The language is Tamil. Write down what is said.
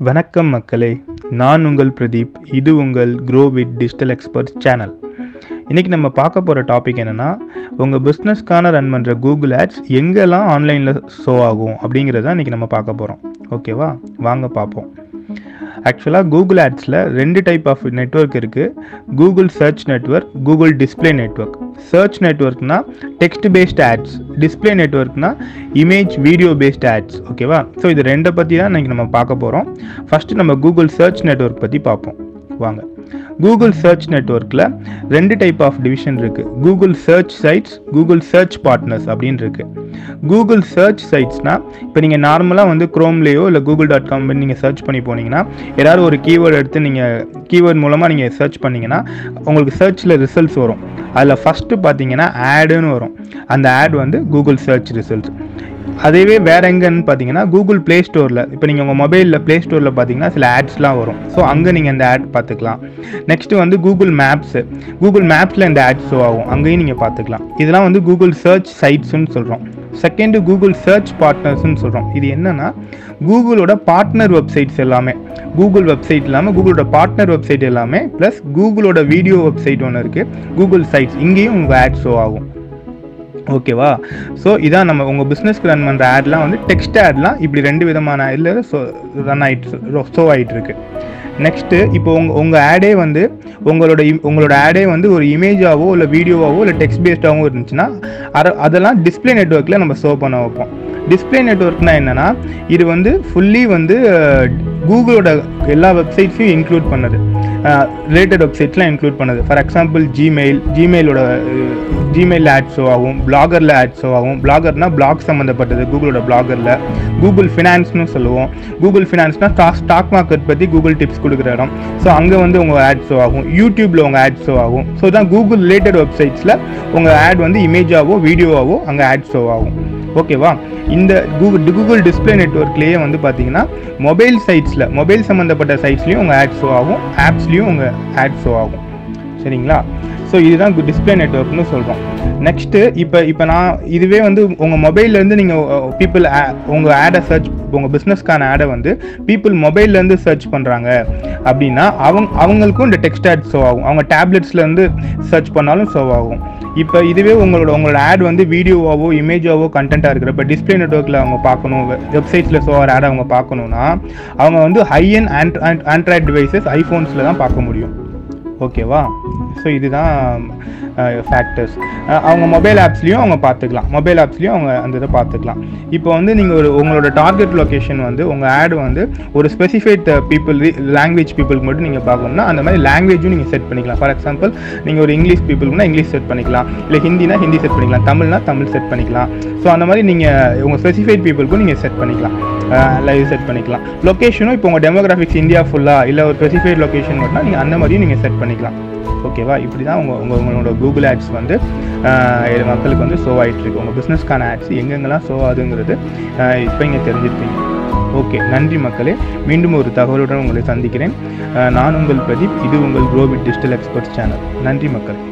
வணக்கம் மக்களே நான் உங்கள் பிரதீப். இது உங்கள் grow with digital experts channel இன்றைக்கி நம்ம பார்க்க போகிற டாபிக் என்னென்னா உங்கள் பிஸ்னஸ்க்கான ரன் பண்ணுற கூகுள் ஆட்ஸ் எங்கெல்லாம் ஆன்லைனில் ஷோ ஆகும் அப்படிங்கிறத இன்றைக்கி நம்ம பார்க்க போகிறோம் ஓகேவா வாங்க பார்ப்போம். ஆக்சுவலாக கூகுள் ஆட்ஸில் ரெண்டு டைப் ஆஃப் நெட்வொர்க் இருக்குது Google search network Google display network search நெட்ஒர்க்னா text based ads display நெட்ஒர்க்னா இமேஜ் வீடியோ பேஸ்ட் ஆட்ஸ் ஓகேவா ஸோ இது ரெண்டை பற்றி தான் இன்றைக்கி நம்ம பார்க்க போகிறோம் ஃபஸ்ட்டு நம்ம கூகுள் சர்ச் நெட்வொர்க் பற்றி பார்ப்போம். வாங்க. கூகுள் சர்ச் நெட்வொர்க்கில் ரெண்டு டைப் ஆஃப் டிவிஷன் இருக்குது Google search sites Google search partners அப்படின்னு இருக்குது கூகுள் சர்ச் சைட்ஸ்னால் இப்போ நீங்கள் நார்மலாக வந்து க்ரோம்லேயோ இல்லை கூகுள் டாட் காம் நீங்கள் சர்ச் பண்ணி போனீங்கன்னா ஏதாவது ஒரு கீவேர்டு எடுத்து நீங்கள் கீவேர்ட் மூலமாக நீங்கள் சர்ச் பண்ணிங்கன்னா உங்களுக்கு சர்ச்சில் ரிசல்ட்ஸ் வரும். அதில் ஃபஸ்ட்டு பார்த்தீங்கன்னா ஆடுன்னு வரும். அந்த ஆட் வந்து கூகுள் சர்ச் ரிசல்ட்ஸ் அதுவே வேற எங்கன்னு பார்த்தீங்கன்னா கூகுள் ப்ளே ஸ்டோரில் இப்போ நீங்கள் உங்கள் மொபைலில் ப்ளே ஸ்டோரில் பார்த்தீங்கன்னா சில ஆட்ஸ்லாம் வரும். ஸோ அங்கே நீங்கள் இந்த ஆட் பார்த்துக்கலாம் நெக்ஸ்ட்டு வந்து கூகுள் மேப்ஸு கூகுள் மேப்ஸில் இந்த ஆட் ஷோ ஆகும். அங்கேயும் நீங்கள் பார்த்துக்கலாம் இதெல்லாம் வந்து கூகுள் சர்ச் சைட்ஸுன்னு சொல்கிறோம் செகண்டு கூகுள் சர்ச் பார்ட்னர்ஸ்னு சொல்கிறோம் இது என்னென்னா கூகுளோட பார்ட்னர் வெப்சைட்ஸ் எல்லாமே. கூகுள் வெப்சைட் இல்லாமல் கூகுளோட பார்ட்னர் வெப்சைட் எல்லாமே ப்ளஸ் கூகுளோட வீடியோ வெப்சைட் ஒன்று இருக்குது கூகுள் சைட்ஸ் இங்கேயும் உங்கள் ஆட் ஷோ ஆகும். ஓகேவா ஸோ இதான் நம்ம உங்கள் பிஸ்னஸ்க்கு ரன் பண்ணுற ஆட்லாம் வந்து டெக்ஸ்ட் ஆட்லாம் இப்படி ரெண்டு விதமான இதில் ஸோ ரன் ஆகிட்டு ஷோ ஆகிட்டு இருக்கு. நெக்ஸ்ட்டு இப்போ உங்கள் உங்கள் ஆடே வந்து உங்களோட உங்களோட ஆடே வந்து ஒரு இமேஜாவோ இல்லை வீடியோவாவோ இல்லை டெக்ஸ்ட் பேஸ்டாகவும் இருந்துச்சுன்னா அத அதெல்லாம் டிஸ்ப்ளே நெட்வொர்க்கில் நம்ம ஷோ பண்ண வைப்போம். டிஸ்ப்ளே நெட்ஒர்க்னால் என்னென்னா இது வந்து ஃபுல்லி வந்து கூகுளோட எல்லா வெப்சைட்ஸையும் இன்க்ளூட் பண்ணது. ரிலேட்டட் வெப்சைட்ஸ்லாம் இன்க்ளூட் பண்ணுது. ஃபார் எக்ஸாம்பிள் ஜிமெயில் ஜிமெயிலோட ஜிமெயில் ஆட் ஷோ ஆகும் பிளாகரில் ஆட் ஷோ ஆகும். பிளாகர்னா பிளாக் சம்மந்தப்பட்டது கூகுளோட பிளாகரில் கூகுள் ஃபினான்ஸ்னு சொல்லுவோம். கூகுள் ஃபினான்ஸ்னா ஸ்டாக் ஸ்டாக் மார்க்கெட் பற்றி கூகுள் டிப்ஸ் கொடுக்குற இடம். ஸோ அங்கே வந்து உங்கள் ஆட் ஷோ ஆகும். யூடியூப்பில் உங்கள் ஆட் ஷோ ஆகும் ஸோ தான் கூகுள் ரிலேட்டட் வெப்சைட்ஸில் உங்கள் ஆட் வந்து இமேஜாவோ வீடியோவாவோ அங்கே ஆட் ஷோ ஆகும். ஓகேவா இந்த கூகுள் கூகுள் டிஸ்ப்ளே நெட்வொர்க்லேயே வந்து பார்த்தீங்கன்னா மொபைல் சைட்ஸில் மொபைல் சம்மந்தப்பட்ட சைட்ஸ்லேயும் உங்கள் ஆட் ஷோ ஆகும். ஆப்ஸ்லேயும் உங்கள் ஆட் ஷோ ஆகும். சரிங்களா? ஸோ இதுதான் டிஸ்ப்ளே நெட்வொர்க்னு சொல்கிறோம் நெக்ஸ்ட்டு இப்போ இப்போ நான் இதுவே வந்து உங்கள் மொபைல்லேருந்து நீங்கள் பீப்புள் உங்கள் ஆடை சர்ச் உங்கள் பிஸ்னஸ்க்கான ஆடை வந்து பீப்புள் மொபைல்லேருந்து சர்ச் பண்ணுறாங்க அப்படின்னா அவங்க அவங்களுக்கும் இந்த டெக்ஸ்ட் ஆட் ஷோ ஆகும். அவங்க டேப்லெட்ஸ்லேருந்து சர்ச் பண்ணாலும் ஷோ ஆகும். இப்போ இதுவே உங்களோட உங்களோட ஆட் வந்து வீடியோவாவோ இமேஜாவோ கண்டென்ட்டாக இருக்கிற இப்போ டிஸ்பிளே நெட்ஒர்க்கில் அவங்க பார்க்கணும் வெப்சைட்ஸில் ஷோ ஆகிற ஆட் அவங்க பார்க்கணுன்னா அவங்க வந்து ஹை அண்ட் ஆண்ட்ராய்ட் டிவைசஸ் ஐஃபோன்ஸில் தான் பார்க்க முடியும். ஓகேவா? ஸோ இதுதான் ஃபேக்டர்ஸ் அவங்க மொபைல் ஆப்ஸ்லேயும் அவங்க பார்த்துக்கலாம். மொபைல் ஆப்ஸ்லேயும் அவங்க அந்த இதை பார்த்துக்கலாம். இப்போ வந்து நீங்கள் ஒரு உங்களோட டார்கெட் லொக்கேஷன் வந்து உங்கள் ஆடு வந்து ஒரு ஸ்பெசிஃபைட் பீப்புள் லாங்குவேஜ் பீப்புளுக்கு மட்டும் நீங்கள் பார்க்கணும்னா அந்த மாதிரி லாங்குவேஜும் நீங்கள் செட் பண்ணிக்கலாம். ஃபார் எக்ஸாம்பிள் நீங்கள் ஒரு இங்கிலீஷ் பீப்புள்னா இங்கிலீஷ் செட் பண்ணிக்கலாம். இல்லை ஹிந்தினா ஹிந்தி செட் பண்ணிக்கலாம். தமிழ்னா தமிழ் செட் பண்ணிக்கலாம். ஸோ அந்த மாதிரி நீங்கள் உங்கள் ஸ்பெசிஃபைட் பீப்புளுக்கும் நீங்கள் செட் பண்ணிக்கலாம். லைவ் செட் பண்ணிக்கலாம். லொக்கேஷனும் இப்போ உங்கள் டெமோகிராஃபிக்ஸ் இந்தியா ஃபுல்லாக இல்லை ஒரு ஸ்பெசிஃபைட் லொக்கேஷன் மட்டும் நீங்கள் அந்த மாதிரியும் நீங்கள் செட் பண்ணிக்கலாம். ஓகேவா இப்படி தான் உங்கள் உங்கள் உங்களோட கூகுள் ஆட்ஸ் வந்து மக்களுக்கு வந்து ஷோ ஆகிட்டுருக்கு உங்கள் பிஸ்னஸ்க்கான ஆட்ஸ் எங்கெங்கெல்லாம் ஷோ ஆகுதுங்கிறது இப்போ இங்கே தெரிஞ்சிருப்பீங்க. ஓகே நன்றி மக்களே. மீண்டும் ஒரு தகவலுடன் உங்களை சந்திக்கிறேன். நான் உங்கள் பிரதீப். இது உங்கள் க்ரோவிட் டிஜிட்டல் எக்ஸ்பர்ட்ஸ் சேனல் நன்றி மக்களே.